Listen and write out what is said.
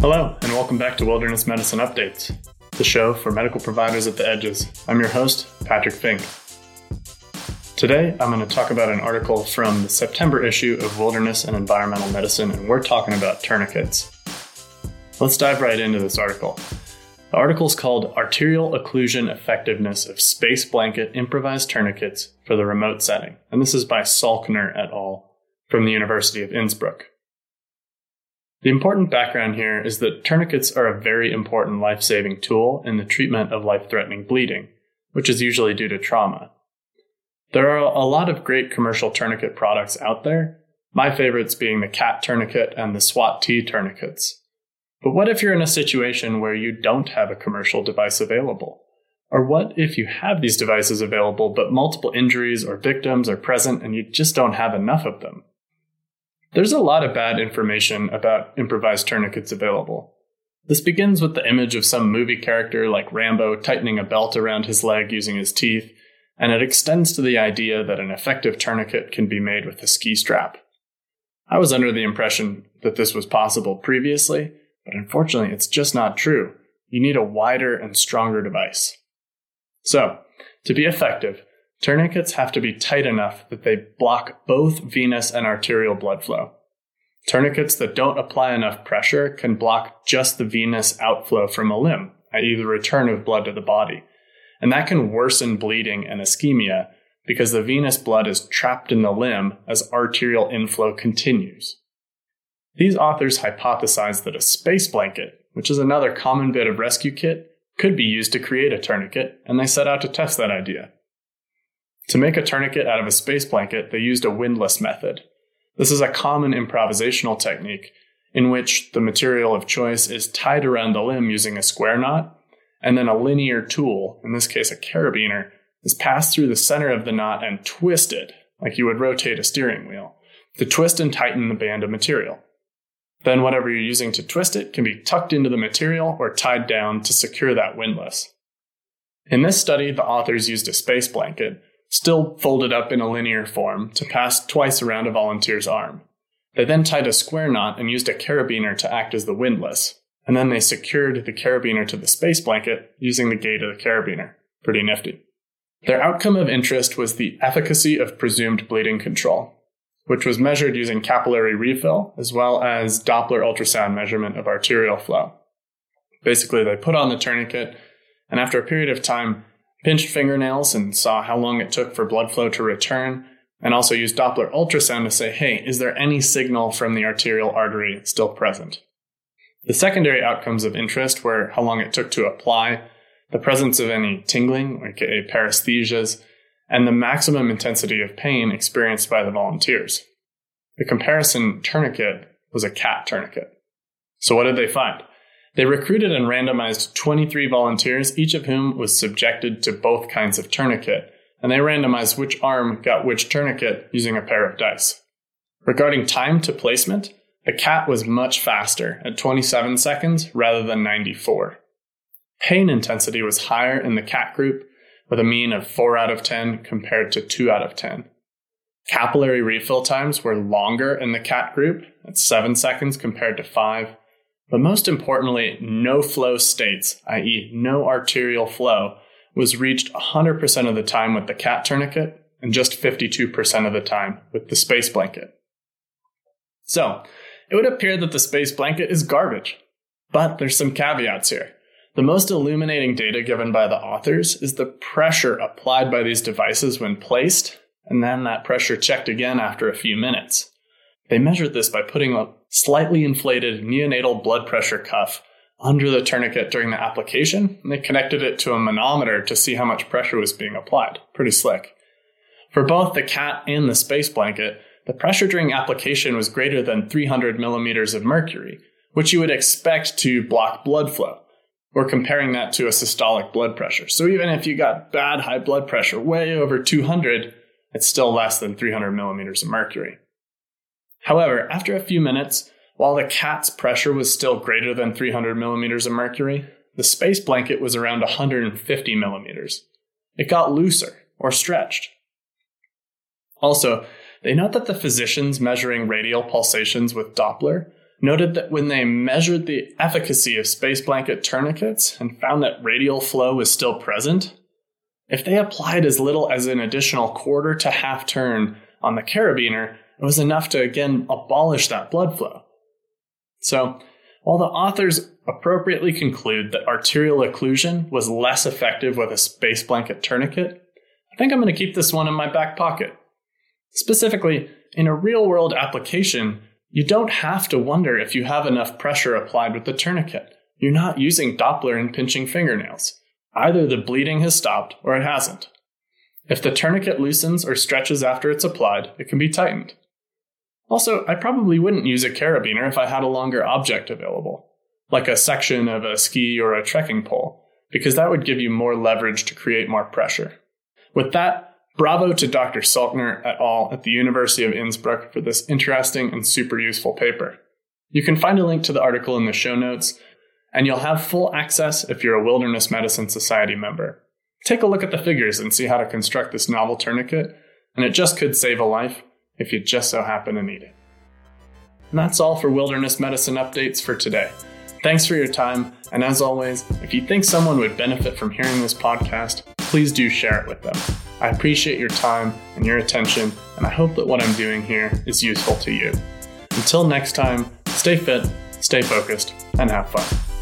Hello, and welcome back to Wilderness Medicine Updates, the show for medical providers at the edges. I'm your host, Patrick Fink. Today, I'm going to talk about an article from the September issue of Wilderness and Environmental Medicine, and we're talking about tourniquets. Let's dive right into this article. The article is called Arterial Occlusion Effectiveness of Space Blanket Improvised Tourniquets for the Remote Setting, and this is by Salkner et al. from the University of Innsbruck. The important background here is that tourniquets are a very important life saving tool in the treatment of life threatening bleeding, which is usually due to trauma. There are a lot of great commercial tourniquet products out there, my favorites being the CAT tourniquet and the SWAT T tourniquets. But what if you're in a situation where you don't have a commercial device available? Or what if you have these devices available, but multiple injuries or victims are present and you just don't have enough of them? There's a lot of bad information about improvised tourniquets available. This begins with the image of some movie character like Rambo tightening a belt around his leg using his teeth, and it extends to the idea that an effective tourniquet can be made with a ski strap. I was under the impression that this was possible previously, but unfortunately it's just not true. You need a wider and stronger device. So, to be effective, Tourniquets have to be tight enough that they block both venous and arterial blood flow. Tourniquets that don't apply enough pressure can block just the venous outflow from a limb, i.e., the return of blood to the body. And that can worsen bleeding and ischemia because the venous blood is trapped in the limb as arterial inflow continues. These authors hypothesized that a space blanket, which is another common bit of rescue kit, could be used to create a tourniquet, and they set out to test that idea. To make a tourniquet out of a space blanket, they used a windlass method. This is a common improvisational technique in which the material of choice is tied around the limb using a square knot, and then a linear tool, in this case a carabiner, is passed through the center of the knot and twisted, like you would rotate a steering wheel, to twist and tighten the band of material. Then whatever you're using to twist it can be tucked into the material or tied down to secure that windlass. In this study, the authors used a space blanket, still folded up in a linear form, to pass twice around a volunteer's arm. They then tied a square knot and used a carabiner to act as the windlass, and then they secured the carabiner to the space blanket using the gate of the carabiner. Pretty nifty. Their outcome of interest was the efficacy of presumed bleeding control, which was measured using capillary refill as well as Doppler ultrasound measurement of arterial flow. Basically, they put on the tourniquet, and after a period of time, pinched fingernails and saw how long it took for blood flow to return, and also used Doppler ultrasound to say, hey, is there any signal from the arterial artery still present? The secondary outcomes of interest were how long it took to apply, the presence of any tingling, aka paresthesias, and the maximum intensity of pain experienced by the volunteers. The comparison tourniquet was a CAT tourniquet. So what did they find? They recruited and randomized 23 volunteers, each of whom was subjected to both kinds of tourniquet, and they randomized which arm got which tourniquet using a pair of dice. Regarding time to placement, the CAT was much faster at 27 seconds rather than 94. Pain intensity was higher in the CAT group, with a mean of 4 out of 10 compared to 2 out of 10. Capillary refill times were longer in the CAT group at 7 seconds compared to 5, but most importantly, no flow states, i.e., no arterial flow, was reached 100% of the time with the CAT tourniquet and just 52% of the time with the space blanket. So, it would appear that the space blanket is garbage. But there's some caveats here. The most illuminating data given by the authors is the pressure applied by these devices when placed, and then that pressure checked again after a few minutes. They measured this by putting a slightly inflated neonatal blood pressure cuff under the tourniquet during the application, and they connected it to a manometer to see how much pressure was being applied. Pretty slick. For both the CAT and the space blanket, the pressure during application was greater than 300 millimeters of mercury, which you would expect to block blood flow. We're comparing that to a systolic blood pressure. So even if you got bad high blood pressure, way over 200, it's still less than 300 millimeters of mercury. However, after a few minutes, while the CAT's pressure was still greater than 300 millimeters of mercury, the space blanket was around 150 millimeters. It got looser or stretched. Also, they note that the physicians measuring radial pulsations with Doppler noted that when they measured the efficacy of space blanket tourniquets and found that radial flow was still present, if they applied as little as an additional quarter to half turn on the carabiner, it was enough to again abolish that blood flow. So, while the authors appropriately conclude that arterial occlusion was less effective with a space blanket tourniquet, I think I'm going to keep this one in my back pocket. Specifically, in a real world application, you don't have to wonder if you have enough pressure applied with the tourniquet. You're not using Doppler and pinching fingernails. Either the bleeding has stopped or it hasn't. If the tourniquet loosens or stretches after it's applied, it can be tightened. Also, I probably wouldn't use a carabiner if I had a longer object available, like a section of a ski or a trekking pole, because that would give you more leverage to create more pressure. With that, Bravo to Dr. Salkner et al. at the University of Innsbruck for this interesting and super useful paper. You can find a link to the article in the show notes, and you'll have full access if you're a Wilderness Medicine Society member. Take a look at the figures and see how to construct this novel tourniquet, and it just could save a life if you just so happen to need it. And that's all for Wilderness Medicine updates for today. Thanks for your time, and as always, if you think someone would benefit from hearing this podcast, please do share it with them. I appreciate your time and your attention, and I hope that what I'm doing here is useful to you. Until next time, stay fit, stay focused, and have fun.